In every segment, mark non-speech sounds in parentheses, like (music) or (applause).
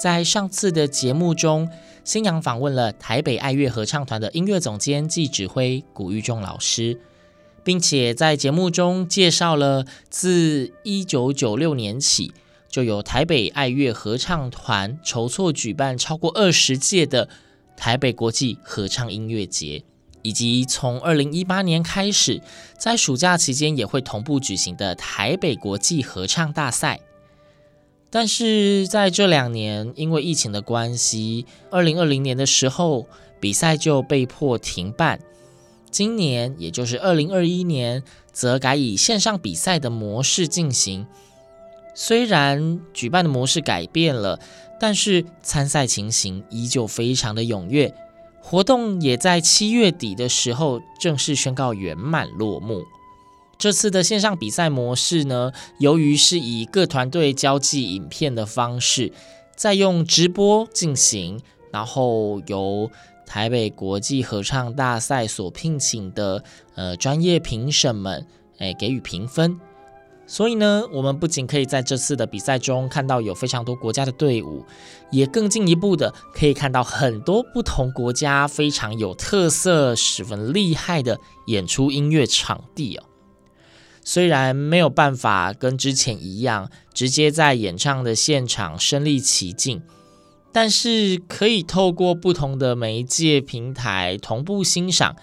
在上次的节目中，新娘访问了台北爱乐合唱团的音乐总监暨指挥古玉仲老师，并且在节目中介绍了自一九九六年起就由台北爱乐合唱团筹措举办超过二十届的台北国际合唱音乐节，以及从二零一八年开始在暑假期间也会同步举行的台北国际合唱大赛。但是在这两年，因为疫情的关系，二零二零年的时候比赛就被迫停办。今年，也就是二零二一年，则改以线上比赛的模式进行。虽然举办的模式改变了，但是参赛情形依旧非常的踊跃。活动也在七月底的时候正式宣告圆满落幕。这次的线上比赛模式呢，由于是以各团队交际影片的方式，再用直播进行，然后由台北国际合唱大赛所聘请的呃专业评审们，诶给予评分。所以呢，我们不仅可以在这次的比赛中看到有非常多国家的队伍，也更进一步的可以看到很多不同国家非常有特色、十分厉害的演出音乐场地哦。虽然没有办法跟之前一样直接在演唱的现场身临其境，但是可以透过不同的媒介平台同步欣赏，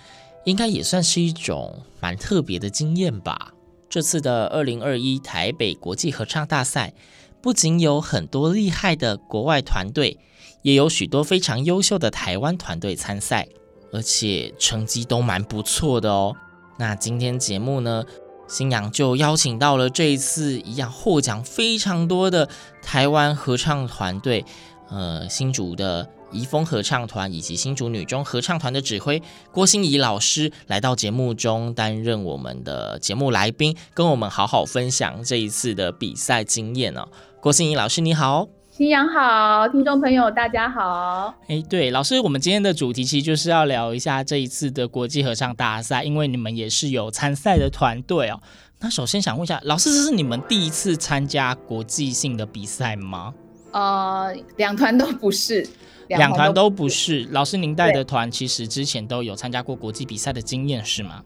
应该也算是一种蛮特别的经验吧。这次的二零二一台北国际合唱大赛，不仅有很多厉害的国外团队，也有许多非常优秀的台湾团队参赛，而且成绩都蛮不错的哦。那今天节目呢，新阳就邀请到了这一次一样获奖非常多的台湾合唱团队，呃，新竹的怡丰合唱团以及新竹女中合唱团的指挥郭心怡老师来到节目中担任我们的节目来宾，跟我们好好分享这一次的比赛经验哦。郭心怡老师你好。新阳好，听众朋友大家好。哎，对，老师，我们今天的主题其实就是要聊一下这一次的国际合唱大赛，因为你们也是有参赛的团队哦。那首先想问一下，老师，这是你们第一次参加国际性的比赛吗？呃，两团都不是，两团都不是。老师，您带的团其实之前都有参加过国际比赛的经验是吗？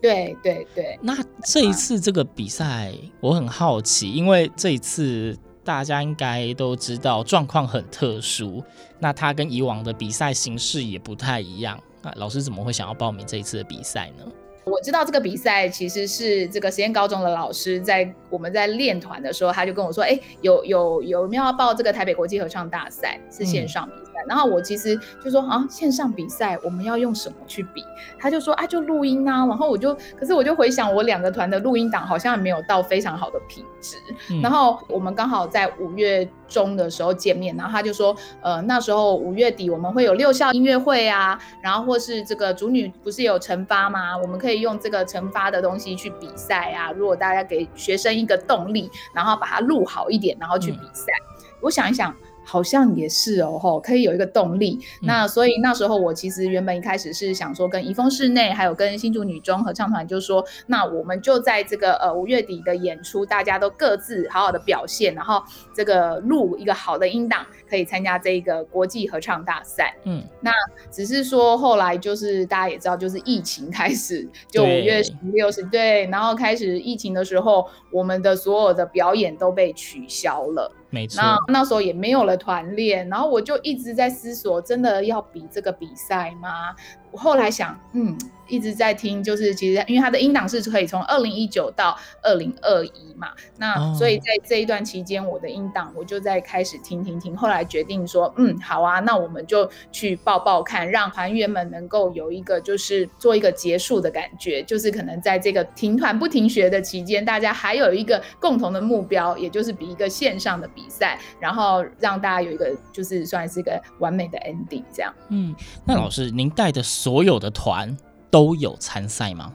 对对对。那这一次这个比赛，我很好奇，因为这一次。大家应该都知道，状况很特殊。那它跟以往的比赛形式也不太一样。那老师怎么会想要报名这一次的比赛呢？我知道这个比赛其实是这个实验高中的老师在我们在练团的时候，他就跟我说：“哎，有有有没有要报这个台北国际合唱大赛？是线上比赛。嗯”然后我其实就说：“啊，线上比赛我们要用什么去比？”他就说：“啊，就录音啊。”然后我就，可是我就回想我两个团的录音档好像没有到非常好的品质。嗯、然后我们刚好在五月中的时候见面，然后他就说：“呃，那时候五月底我们会有六校音乐会啊，然后或是这个主女不是有成发吗？我们可以用这个成发的东西去比赛啊。如果大家给学生一个动力，然后把它录好一点，然后去比赛。嗯、我想一想。”好像也是哦，吼，可以有一个动力。嗯、那所以那时候我其实原本一开始是想说，跟怡丰室内还有跟新竹女中合唱团，就说，那我们就在这个呃五月底的演出，大家都各自好好的表现，然后这个录一个好的音档，可以参加这个国际合唱大赛。嗯，那只是说后来就是大家也知道，就是疫情开始，(laughs) 就五月十六是对，然后开始疫情的时候，我们的所有的表演都被取消了。没错。那那时候也没有了团练，然后我就一直在思索，真的要比这个比赛吗？我后来想，嗯，一直在听，就是其实因为他的音档是可以从二零一九到二零二一嘛，那所以在这一段期间，我的音档我就在开始听听听，后来决定说，嗯，好啊，那我们就去报报看，让团员们能够有一个就是做一个结束的感觉，就是可能在这个停团不停学的期间，大家还有一个共同的目标，也就是比一个线上的比赛，然后让大家有一个就是算是一个完美的 ending 这样。嗯，那老师您带的。所有的团都有参赛吗？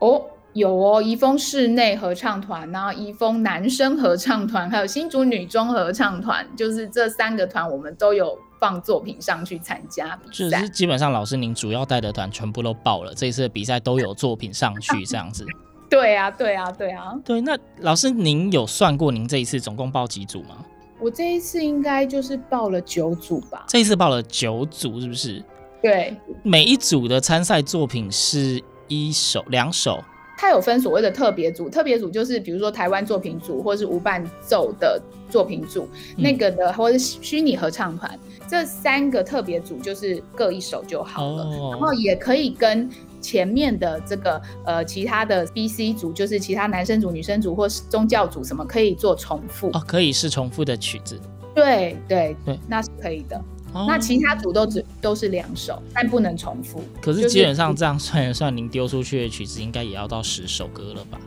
哦，有哦，宜丰室内合唱团，然后宜丰男生合唱团，还有新竹女中合唱团，就是这三个团，我们都有放作品上去参加比赛。就是基本上，老师您主要带的团全部都报了，这一次的比赛都有作品上去，这样子。(laughs) 对啊，对啊，对啊。对，那老师您有算过您这一次总共报几组吗？我这一次应该就是报了九组吧。这一次报了九组，是不是？对，每一组的参赛作品是一首、两首。它有分所谓的特别组，特别组就是比如说台湾作品组，或是无伴奏的作品组，嗯、那个的，或者是虚拟合唱团，这三个特别组就是各一首就好了。哦、然后也可以跟前面的这个呃其他的 B、C 组，就是其他男生组、女生组或是宗教组什么，可以做重复哦，可以是重复的曲子。对对对，那是可以的。那其他组都只都是两首，但不能重复。可是基本上这样算一算，您丢出去的曲子应该也要到十首歌了吧？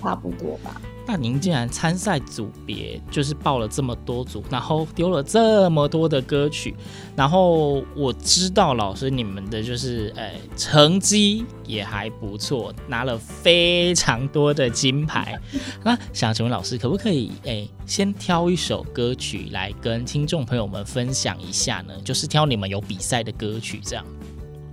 差不多吧。那您既然参赛组别就是报了这么多组，然后丢了这么多的歌曲，然后我知道老师你们的就是诶、欸、成绩也还不错，拿了非常多的金牌。(laughs) 那想请问老师，可不可以诶、欸、先挑一首歌曲来跟听众朋友们分享一下呢？就是挑你们有比赛的歌曲这样。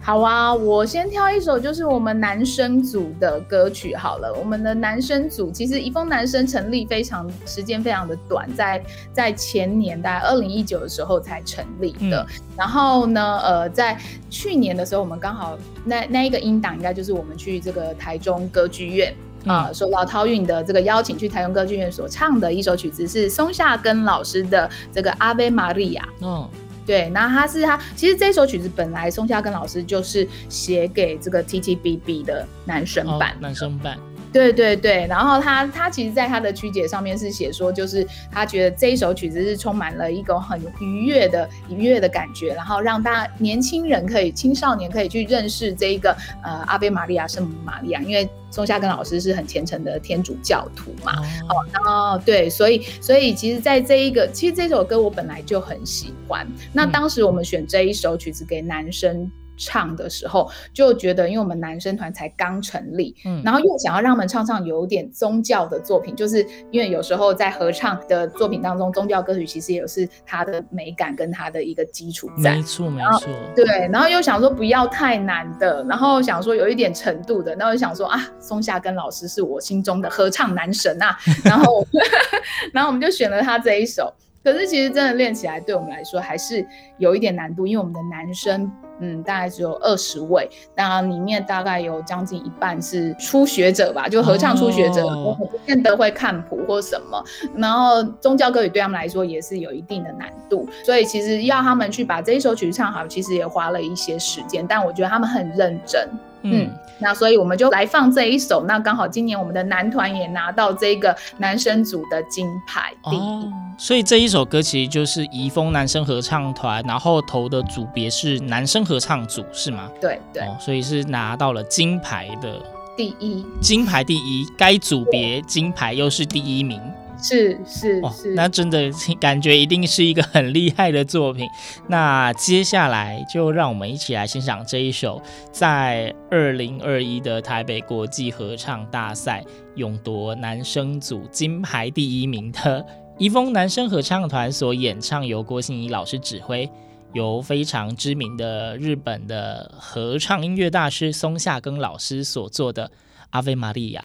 好啊，我先挑一首，就是我们男生组的歌曲好了。我们的男生组其实一封男生成立非常时间非常的短，在在前年大概二零一九的时候才成立的。嗯、然后呢，呃，在去年的时候，我们刚好那那一个音档应该就是我们去这个台中歌剧院啊，受到涛韵的这个邀请去台中歌剧院所唱的一首曲子是松下根老师的这个阿维玛利亚。嗯。对，那他是他，其实这首曲子本来松下根老师就是写给这个 TTBB 的男生版，哦，男生版。对对对，然后他他其实在他的曲解上面是写说，就是他觉得这一首曲子是充满了一种很愉悦的愉悦的感觉，然后让大家年轻人可以青少年可以去认识这一个呃阿贝玛利亚圣母玛利亚，因为松下根老师是很虔诚的天主教徒嘛，哦，然后对，所以所以其实在这一个其实这首歌我本来就很喜欢，那当时我们选这一首曲子给男生。唱的时候就觉得，因为我们男生团才刚成立，嗯，然后又想要让他们唱唱有点宗教的作品，就是因为有时候在合唱的作品当中，宗教歌曲其实也是它的美感跟它的一个基础在，没错没错，对，然后又想说不要太难的，然后想说有一点程度的，然后又想说啊，松下根老师是我心中的合唱男神啊，然后 (laughs) 然后我们就选了他这一首，可是其实真的练起来对我们来说还是有一点难度，因为我们的男生。嗯，大概只有二十位，那里面大概有将近一半是初学者吧，就合唱初学者，哦、不见得会看谱或什么。然后宗教歌曲对他们来说也是有一定的难度，所以其实要他们去把这一首曲子唱好，其实也花了一些时间。但我觉得他们很认真。嗯，那所以我们就来放这一首。那刚好今年我们的男团也拿到这个男生组的金牌第一。哦，所以这一首歌其实就是怡丰男生合唱团，然后投的组别是男生合唱组，是吗？对对，哦，所以是拿到了金牌的第一，金牌第一，该组别金牌又是第一名。是是是，那真的感觉一定是一个很厉害的作品。那接下来就让我们一起来欣赏这一首在二零二一的台北国际合唱大赛勇夺男生组金牌第一名的宜丰男生合唱团所演唱，由郭心怡老师指挥，由非常知名的日本的合唱音乐大师松下根老师所做的《阿维玛利亚》。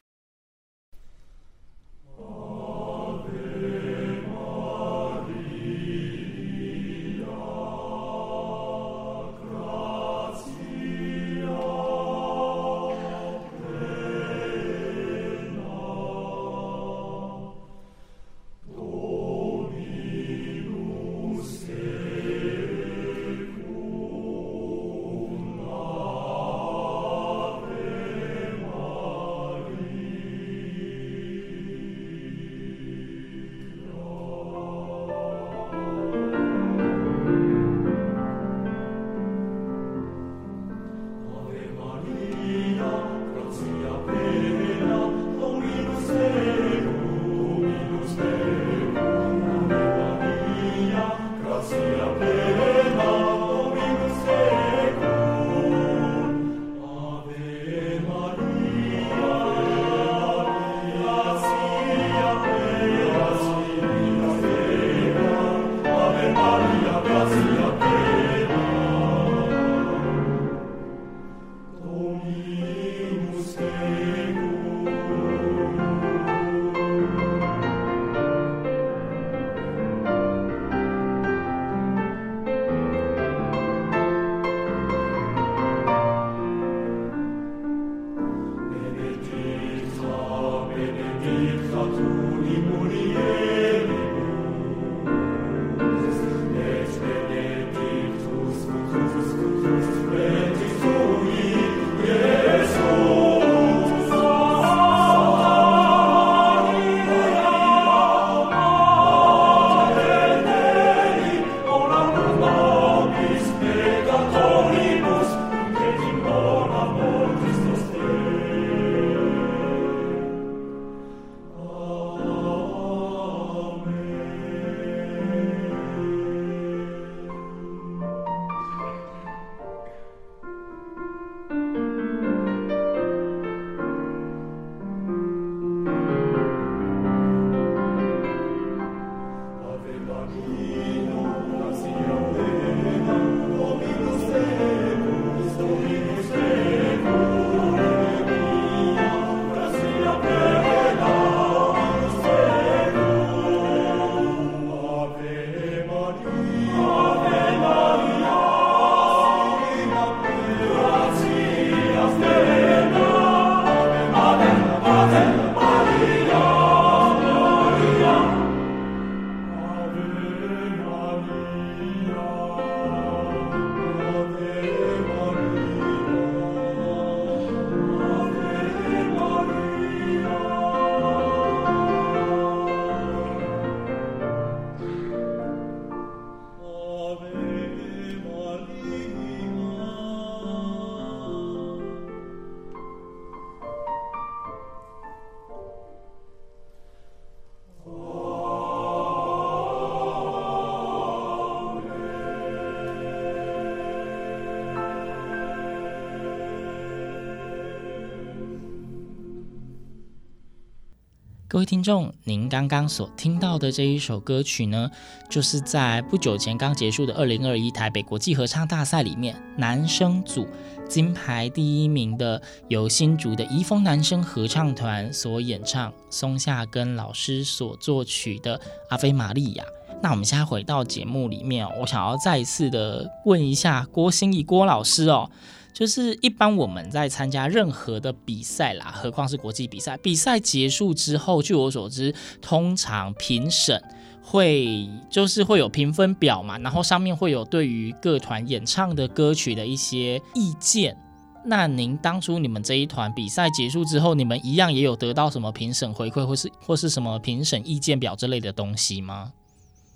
各位听众，您刚刚所听到的这一首歌曲呢，就是在不久前刚结束的二零二一台北国际合唱大赛里面，男生组金牌第一名的由新竹的怡丰男生合唱团所演唱，松下根老师所作曲的《阿菲玛利亚》。那我们现在回到节目里面，我想要再一次的问一下郭心怡郭老师哦。就是一般我们在参加任何的比赛啦，何况是国际比赛。比赛结束之后，据我所知，通常评审会就是会有评分表嘛，然后上面会有对于各团演唱的歌曲的一些意见。那您当初你们这一团比赛结束之后，你们一样也有得到什么评审回馈，或是或是什么评审意见表之类的东西吗？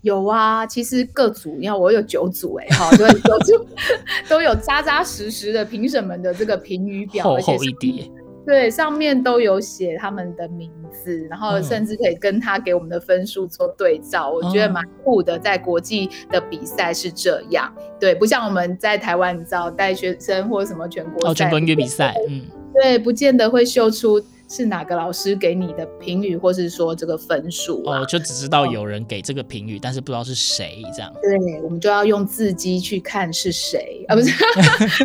有啊，其实各组，你看我有九组哎，哈，(laughs) 对，九组 (laughs) 都有扎扎实实的评审们的这个评语表，厚厚一叠，对，上面都有写他们的名字，然后甚至可以跟他给我们的分数做对照，嗯、我觉得蛮酷的。在国际的比赛是这样，对，不像我们在台湾，你知道带学生或者什么全国赛、哦、全国音乐比赛，嗯，对，不见得会秀出。是哪个老师给你的评语，或是说这个分数啊？哦，就只知道有人给这个评语，哦，但是不知道是谁这样。对，我们就要用字迹去看是谁啊？不是？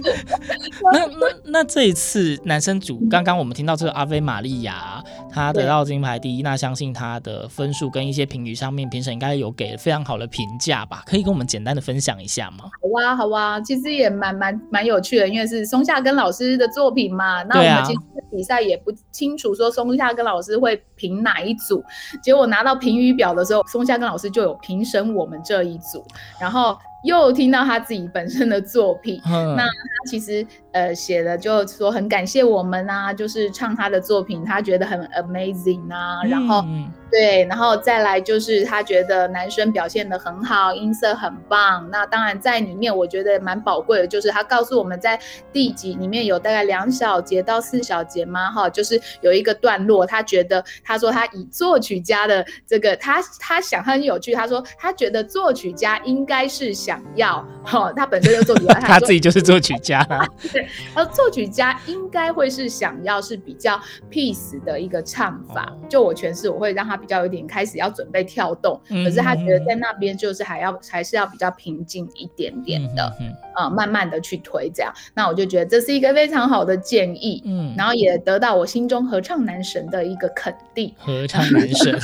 (laughs) 那那那这一次男生组，刚刚我们听到这个阿菲玛利亚，他得到金牌第一，那相信他的分数跟一些评语上面，评审应该有给非常好的评价吧？可以跟我们简单的分享一下吗？好啊，好啊，其实也蛮蛮蛮有趣的，因为是松下跟老师的作品嘛。那我们其实比赛也不清楚说松下跟老师会评哪一组，结果拿到评语表的时候，松下跟老师就有评审我们这一组，然后又听到他自己本身的作品，嗯、那他其实呃写的就说很感谢我们啊，就是唱他的作品，他觉得很 amazing 啊，然后。嗯对，然后再来就是他觉得男生表现的很好，音色很棒。那当然在里面我觉得蛮宝贵的，就是他告诉我们在第几里面有大概两小节到四小节嘛，哈，就是有一个段落，他觉得他说他以作曲家的这个，他他想他很有趣，他说他觉得作曲家应该是想要，哈、(laughs) 哦，他本身就作曲家，(laughs) 他自己就是作曲家啊。(laughs) 对，他说作曲家应该会是想要是比较 peace 的一个唱法，哦、就我诠释，我会让他比较有点开始要准备跳动，嗯、可是他觉得在那边就是还要还是要比较平静一点点的，嗯，呃、慢慢的去推这样，那我就觉得这是一个非常好的建议，嗯，然后也得到我心中合唱男神的一个肯定，合唱男神。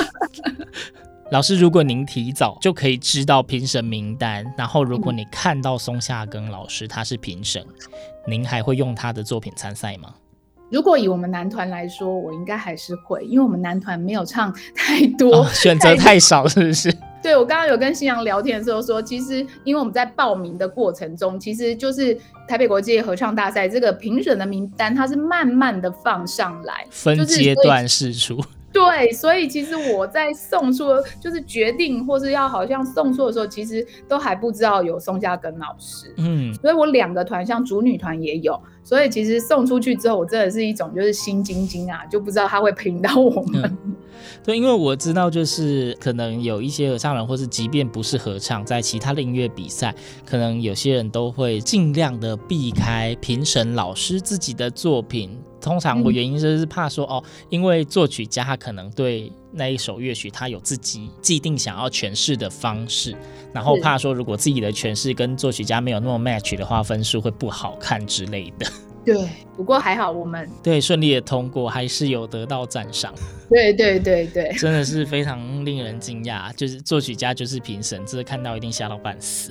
老师，如果您提早就可以知道评审名单，然后如果你看到松下耕老师他是评审，您还会用他的作品参赛吗？如果以我们男团来说，我应该还是会，因为我们男团没有唱太多，哦、选择太少，是不是？(laughs) 对，我刚刚有跟新阳聊天的时候说，其实因为我们在报名的过程中，其实就是台北国际合唱大赛这个评审的名单，它是慢慢的放上来，分阶段试出。对，所以其实我在送出，就是决定或是要好像送出的时候，其实都还不知道有松下根老师。嗯，所以我两个团，像主女团也有，所以其实送出去之后，我真的是一种就是心惊惊啊，就不知道他会评到我们。嗯。对，因为我知道就是可能有一些合唱人，或是即便不是合唱，在其他的音乐比赛，可能有些人都会尽量的避开评审老师自己的作品。通常我原因就是怕说哦，因为作曲家他可能对那一首乐曲他有自己既定想要诠释的方式，然后怕说如果自己的诠释跟作曲家没有那么 match 的话，分数会不好看之类的。对，不过还好我们 (laughs) 对顺利的通过，还是有得到赞赏。对对对对，真的是非常令人惊讶，就是作曲家就是评审，这看到一定吓到半死。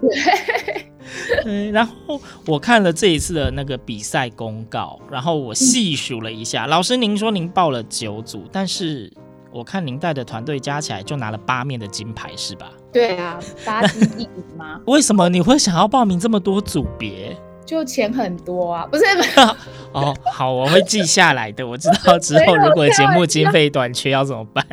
对。(laughs) 对，然后我看了这一次的那个比赛公告，然后我细数了一下，嗯、老师您说您报了九组，但是我看您带的团队加起来就拿了八面的金牌，是吧？对啊，八金一银吗？(laughs) 为什么你会想要报名这么多组别？就钱很多啊，不是？(laughs) 哦，好，我会记下来的。我知道之后如果节目经费短缺要怎么办？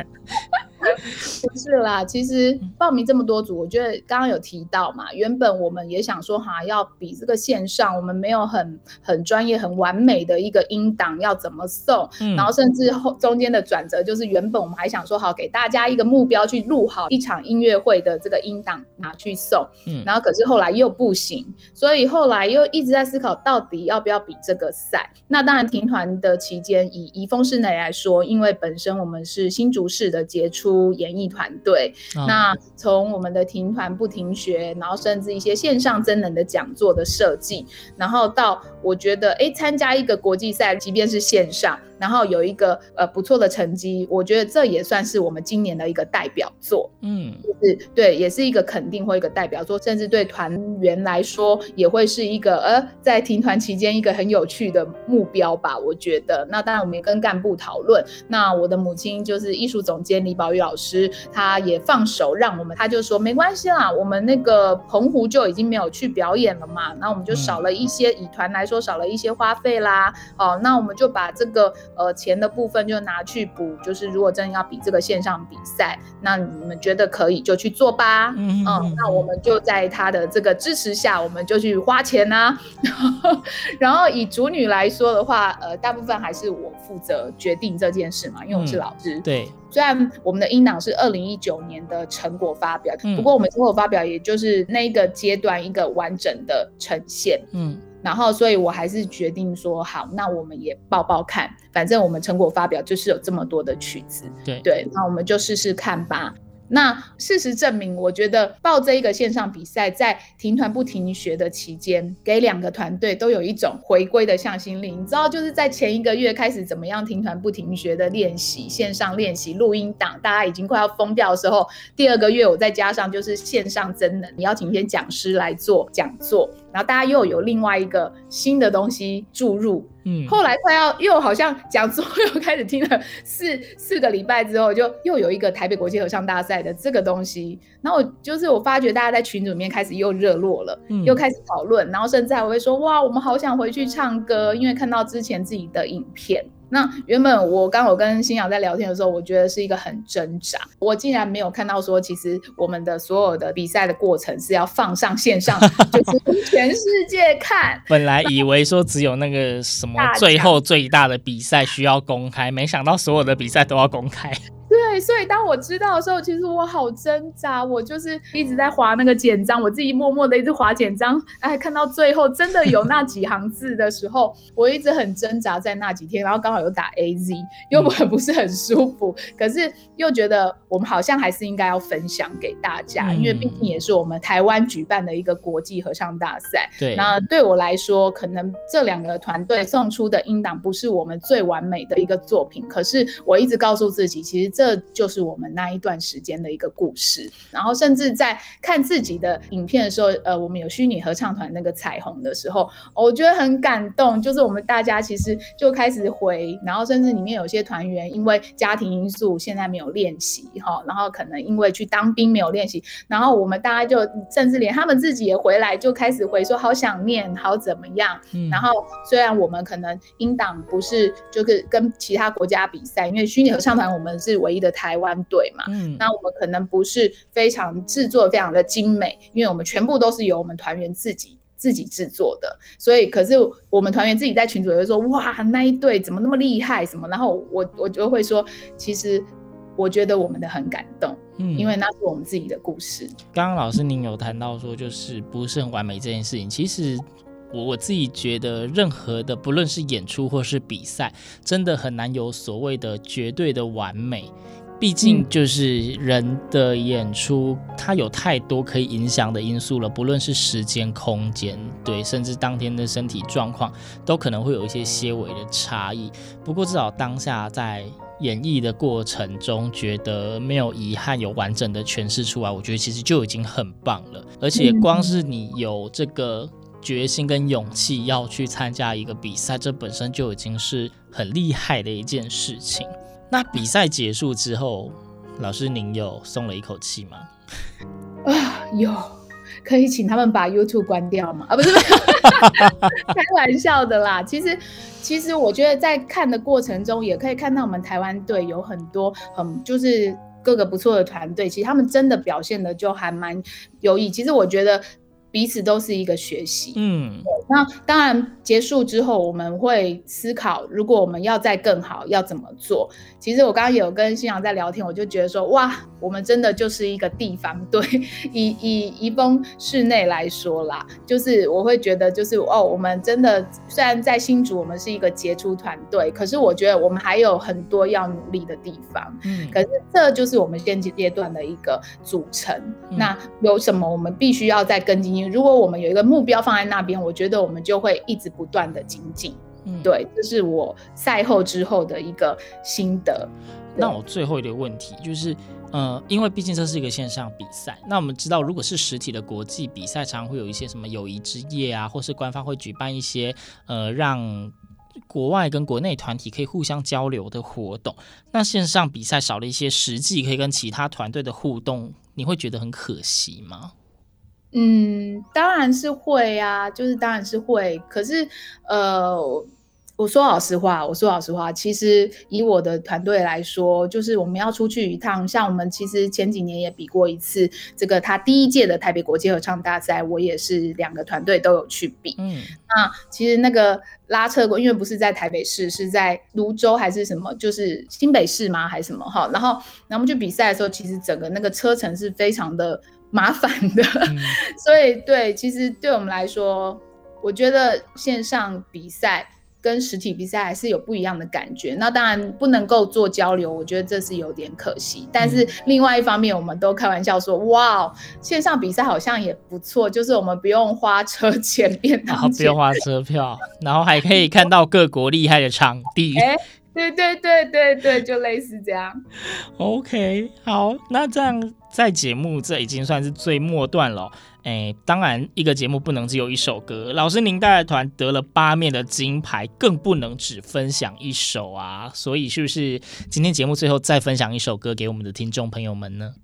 (laughs) 不是啦，其实报名这么多组，我觉得刚刚有提到嘛，原本我们也想说哈，要比这个线上，我们没有很很专业、很完美的一个音档要怎么送，嗯、然后甚至后中间的转折就是，原本我们还想说好给大家一个目标去录好一场音乐会的这个音档拿去送，嗯，然后可是后来又不行，所以后来又一直在思考到底要不要比这个赛。那当然停团的期间，以宜丰室内来说，因为本身我们是新竹市的杰出演艺团队，哦、那从我们的停团不停学，然后甚至一些线上真人的讲座的设计，然后到我觉得，哎，参加一个国际赛，即便是线上。然后有一个呃不错的成绩，我觉得这也算是我们今年的一个代表作，嗯，就是对，也是一个肯定或一个代表作，甚至对团员来说也会是一个呃在停团期间一个很有趣的目标吧，我觉得。那当然我们也跟干部讨论，那我的母亲就是艺术总监李宝玉老师，他也放手让我们，他就说没关系啦，我们那个澎湖就已经没有去表演了嘛，那我们就少了一些，以团来说少了一些花费啦，哦，那我们就把这个。呃，钱的部分就拿去补，就是如果真的要比这个线上比赛，那你们觉得可以就去做吧。嗯，嗯，那我们就在他的这个支持下，我们就去花钱啊。(laughs) 然后，以主女来说的话，呃，大部分还是我负责决定这件事嘛，因为我是老师。嗯、对，虽然我们的英档是二零一九年的成果发表，嗯、不过我们成果发表也就是那一个阶段一个完整的呈现。嗯。然后，所以我还是决定说好，那我们也报报看，反正我们成果发表就是有这么多的曲子，对对，那我们就试试看吧。那事实证明，我觉得报这一个线上比赛，在停团不停学的期间，给两个团队都有一种回归的向心力。你知道，就是在前一个月开始怎么样停团不停学的练习，线上练习录音档，大家已经快要疯掉的时候，第二个月我再加上就是线上真人，你邀请一些讲师来做讲座。然后大家又有另外一个新的东西注入，嗯，后来快要又好像讲座又开始听了四四个礼拜之后，就又有一个台北国际合唱大赛的这个东西，然后就是我发觉大家在群组里面开始又热络了，嗯，又开始讨论，然后甚至还会说哇，我们好想回去唱歌，因为看到之前自己的影片。那原本我刚我跟新阳在聊天的时候，我觉得是一个很挣扎。我竟然没有看到说，其实我们的所有的比赛的过程是要放上线上，就是 (laughs) 全世界看。本来以为说只有那个什么最后最大的比赛需要公开，没想到所有的比赛都要公开。(laughs) 对，所以当我知道的时候，其实我好挣扎，我就是一直在划那个简章，我自己默默的一直划简章，哎，看到最后真的有那几行字的时候，我一直很挣扎在那几天，然后刚好有打 AZ，又很不是很舒服，嗯、可是又觉得我们好像还是应该要分享给大家，嗯、因为毕竟也是我们台湾举办的一个国际合唱大赛。对，那对我来说，可能这两个团队送出的音档不是我们最完美的一个作品，可是我一直告诉自己，其实这。这就是我们那一段时间的一个故事，然后甚至在看自己的影片的时候，呃，我们有虚拟合唱团那个彩虹的时候，我觉得很感动。就是我们大家其实就开始回，然后甚至里面有些团员因为家庭因素现在没有练习哈，然后可能因为去当兵没有练习，然后我们大家就甚至连他们自己也回来就开始回说好想念，好怎么样。嗯，然后虽然我们可能英党不是就是跟其他国家比赛，因为虚拟合唱团我们是唯一的台湾队嘛，嗯，那我们可能不是非常制作非常的精美，因为我们全部都是由我们团员自己自己制作的，所以可是我们团员自己在群组也会说，哇，那一队怎么那么厉害什么，然后我我就会说，其实我觉得我们的很感动，嗯，因为那是我们自己的故事。刚刚老师您有谈到说，就是不是很完美这件事情，其实。我我自己觉得，任何的不论是演出或是比赛，真的很难有所谓的绝对的完美。毕竟就是人的演出，它有太多可以影响的因素了，不论是时间、空间，对，甚至当天的身体状况，都可能会有一些些微的差异。不过至少当下在演绎的过程中，觉得没有遗憾，有完整的诠释出来，我觉得其实就已经很棒了。而且光是你有这个。决心跟勇气要去参加一个比赛，这本身就已经是很厉害的一件事情。那比赛结束之后，老师您有松了一口气吗？(laughs) 啊，有，可以请他们把 YouTube 关掉吗？啊，不是，不是，开玩笑的啦。其实，其实我觉得在看的过程中，也可以看到我们台湾队有很多很就是各个不错的团队，其实他们真的表现的就还蛮优异。其实我觉得。彼此都是一个学习，嗯，那当然结束之后，我们会思考，如果我们要再更好，要怎么做？其实我刚刚有跟新阳在聊天，我就觉得说，哇，我们真的就是一个地方 (laughs) 队。以以宜丰室内来说啦，就是我会觉得，就是哦，我们真的虽然在新竹，我们是一个杰出团队，可是我觉得我们还有很多要努力的地方。嗯，可是这就是我们现阶段的一个组成。嗯，那有什么我们必须要再跟进？如果我们有一个目标放在那边，我觉得我们就会一直不断的精进。嗯，对，这是我赛后之后的一个心得。那我最后一个问题就是，呃，因为毕竟这是一个线上比赛，那我们知道，如果是实体的国际比赛，常常会有一些什么友谊之夜啊，或是官方会举办一些呃，让国外跟国内团体可以互相交流的活动。那线上比赛少了一些实际可以跟其他团队的互动，你会觉得很可惜吗？嗯，当然是会啊，就是当然是会。可是，呃，我说老实话，我说老实话，其实以我的团队来说，就是我们要出去一趟，像我们其实前几年也比过一次这个他第一届的台北国际合唱大赛，我也是两个团队都有去比。嗯，那其实那个拉车过，因为不是在台北市，是在泸州还是什么，就是新北市吗？还是什么？哈，然后，然后我们去比赛的时候，其实整个那个车程是非常的。麻烦的，嗯、(laughs) 所以对，其实对我们来说，我觉得线上比赛跟实体比赛还是有不一样的感觉。那当然不能够做交流，我觉得这是有点可惜。但是另外一方面，我们都开玩笑说，嗯、哇，线上比赛好像也不错，就是我们不用花车钱，便当钱，不用花车票，然后还可以看到各国厉害的场地。欸 (laughs) 对对对对对，就类似这样。OK，好，那这样在节目这已经算是最末段了。哎，当然一个节目不能只有一首歌。老师您带的团得了八面的金牌，更不能只分享一首啊。所以是不是今天节目最后再分享一首歌给我们的听众朋友们呢？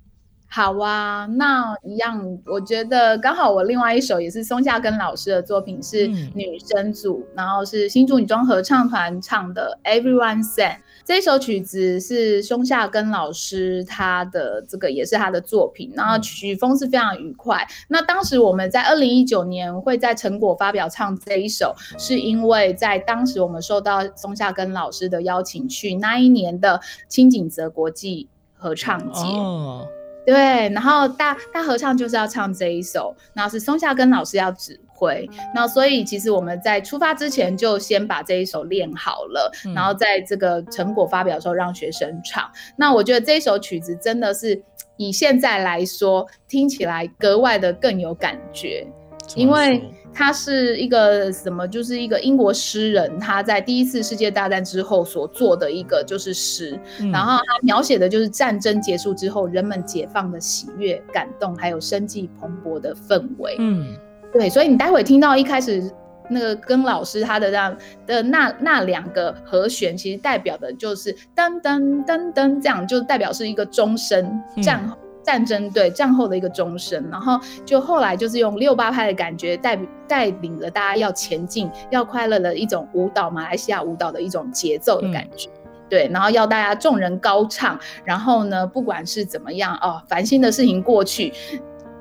好啊，那一样，我觉得刚好我另外一首也是松下根老师的作品，是女生组，嗯、然后是新竹女装合唱团唱的《Everyone Sang》这首曲子是松下根老师他的这个也是他的作品，然后曲风是非常愉快。嗯、那当时我们在二零一九年会在成果发表唱这一首，是因为在当时我们受到松下根老师的邀请去那一年的青井泽国际合唱节。哦对，然后大大合唱就是要唱这一首，然后是松下根老师要指挥，那所以其实我们在出发之前就先把这一首练好了，嗯、然后在这个成果发表的时候让学生唱。那我觉得这一首曲子真的是以现在来说听起来格外的更有感觉，因为。他是一个什么？就是一个英国诗人，他在第一次世界大战之后所做的一个就是诗，嗯、然后他描写的就是战争结束之后人们解放的喜悦、感动，还有生机蓬勃的氛围。嗯，对，所以你待会听到一开始那个跟老师他的这样的那那两个和弦，其实代表的就是噔噔噔噔，这样就代表是一个钟声战战争对战后的一个钟声，然后就后来就是用六八拍的感觉带带领着大家要前进、要快乐的一种舞蹈，马来西亚舞蹈的一种节奏的感觉，嗯、对，然后要大家众人高唱，然后呢，不管是怎么样哦，烦心的事情过去，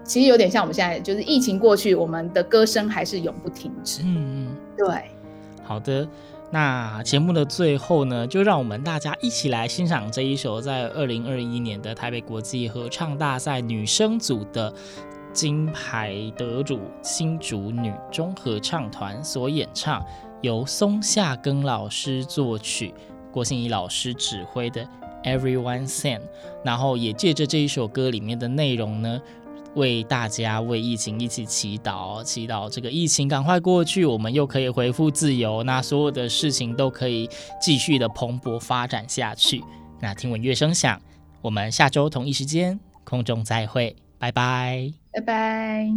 其实有点像我们现在就是疫情过去，我们的歌声还是永不停止。嗯嗯，对，好的。那节目的最后呢，就让我们大家一起来欣赏这一首在二零二一年的台北国际合唱大赛女生组的金牌得主新竹女中合唱团所演唱，由松下根老师作曲、郭心怡老师指挥的《Everyone Sang》，然后也借着这一首歌里面的内容呢。为大家为疫情一起祈祷，祈祷这个疫情赶快过去，我们又可以恢复自由，那所有的事情都可以继续的蓬勃发展下去。那听闻乐声响，我们下周同一时间空中再会，拜拜，拜拜。